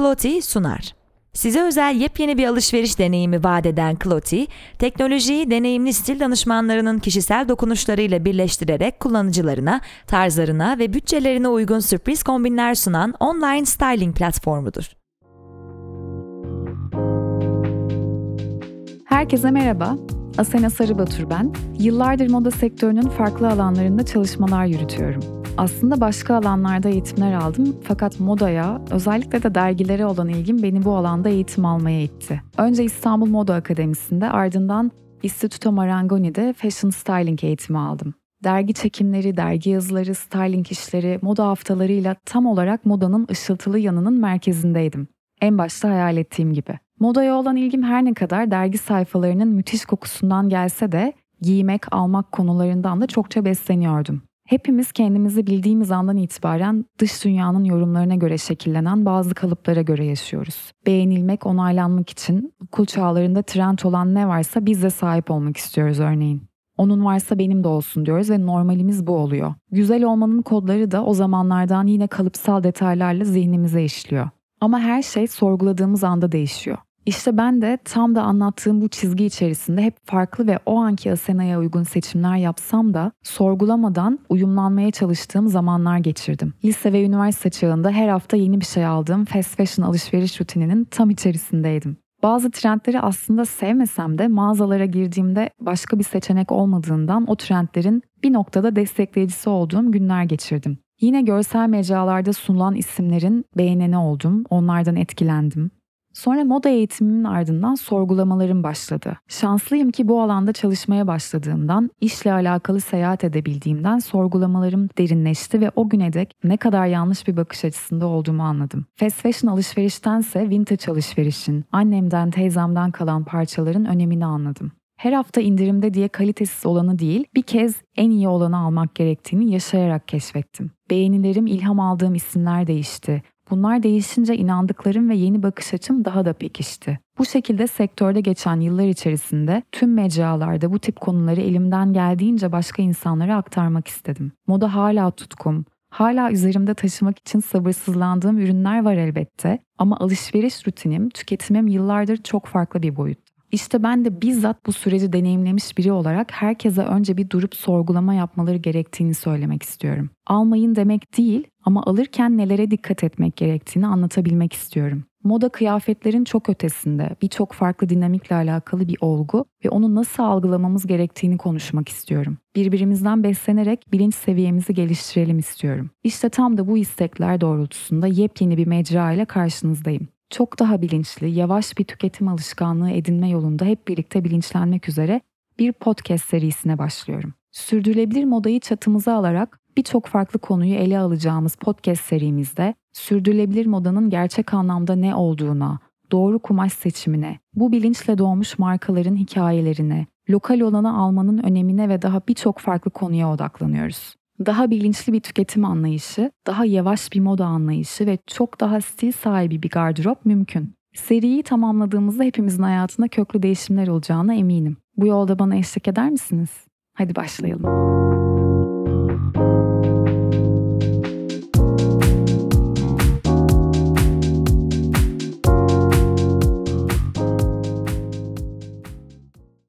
Cloti sunar. Size özel yepyeni bir alışveriş deneyimi vaat eden Cloti, teknolojiyi deneyimli stil danışmanlarının kişisel dokunuşlarıyla birleştirerek kullanıcılarına, tarzlarına ve bütçelerine uygun sürpriz kombinler sunan online styling platformudur. Herkese merhaba. Asena Sarıbatur ben. Yıllardır moda sektörünün farklı alanlarında çalışmalar yürütüyorum. Aslında başka alanlarda eğitimler aldım fakat modaya, özellikle de dergilere olan ilgim beni bu alanda eğitim almaya itti. Önce İstanbul Moda Akademisi'nde ardından Istituto Marangoni'de Fashion Styling eğitimi aldım. Dergi çekimleri, dergi yazıları, styling işleri, moda haftalarıyla tam olarak modanın ışıltılı yanının merkezindeydim. En başta hayal ettiğim gibi. Modaya olan ilgim her ne kadar dergi sayfalarının müthiş kokusundan gelse de giymek, almak konularından da çokça besleniyordum. Hepimiz kendimizi bildiğimiz andan itibaren dış dünyanın yorumlarına göre şekillenen bazı kalıplara göre yaşıyoruz. Beğenilmek, onaylanmak için okul çağlarında trend olan ne varsa biz de sahip olmak istiyoruz örneğin. Onun varsa benim de olsun diyoruz ve normalimiz bu oluyor. Güzel olmanın kodları da o zamanlardan yine kalıpsal detaylarla zihnimize işliyor. Ama her şey sorguladığımız anda değişiyor. İşte ben de tam da anlattığım bu çizgi içerisinde hep farklı ve o anki Asena'ya uygun seçimler yapsam da sorgulamadan uyumlanmaya çalıştığım zamanlar geçirdim. Lise ve üniversite çağında her hafta yeni bir şey aldığım fast fashion alışveriş rutininin tam içerisindeydim. Bazı trendleri aslında sevmesem de mağazalara girdiğimde başka bir seçenek olmadığından o trendlerin bir noktada destekleyicisi olduğum günler geçirdim. Yine görsel mecralarda sunulan isimlerin beğeneni oldum, onlardan etkilendim. Sonra moda eğitimimin ardından sorgulamalarım başladı. Şanslıyım ki bu alanda çalışmaya başladığımdan, işle alakalı seyahat edebildiğimden sorgulamalarım derinleşti ve o güne dek ne kadar yanlış bir bakış açısında olduğumu anladım. Fast fashion alışveriştense vintage alışverişin, annemden, teyzemden kalan parçaların önemini anladım. Her hafta indirimde diye kalitesiz olanı değil, bir kez en iyi olanı almak gerektiğini yaşayarak keşfettim. Beğenilerim, ilham aldığım isimler değişti. Bunlar değişince inandıklarım ve yeni bakış açım daha da pekişti. Bu şekilde sektörde geçen yıllar içerisinde tüm mecralarda bu tip konuları elimden geldiğince başka insanlara aktarmak istedim. Moda hala tutkum, Hala üzerimde taşımak için sabırsızlandığım ürünler var elbette ama alışveriş rutinim, tüketimim yıllardır çok farklı bir boyut. İşte ben de bizzat bu süreci deneyimlemiş biri olarak herkese önce bir durup sorgulama yapmaları gerektiğini söylemek istiyorum. Almayın demek değil ama alırken nelere dikkat etmek gerektiğini anlatabilmek istiyorum. Moda kıyafetlerin çok ötesinde birçok farklı dinamikle alakalı bir olgu ve onu nasıl algılamamız gerektiğini konuşmak istiyorum. Birbirimizden beslenerek bilinç seviyemizi geliştirelim istiyorum. İşte tam da bu istekler doğrultusunda yepyeni bir mecra ile karşınızdayım çok daha bilinçli, yavaş bir tüketim alışkanlığı edinme yolunda hep birlikte bilinçlenmek üzere bir podcast serisine başlıyorum. Sürdürülebilir modayı çatımıza alarak birçok farklı konuyu ele alacağımız podcast serimizde sürdürülebilir modanın gerçek anlamda ne olduğuna, doğru kumaş seçimine, bu bilinçle doğmuş markaların hikayelerine, lokal olanı almanın önemine ve daha birçok farklı konuya odaklanıyoruz daha bilinçli bir tüketim anlayışı, daha yavaş bir moda anlayışı ve çok daha stil sahibi bir gardırop mümkün. Seriyi tamamladığımızda hepimizin hayatında köklü değişimler olacağına eminim. Bu yolda bana eşlik eder misiniz? Hadi başlayalım.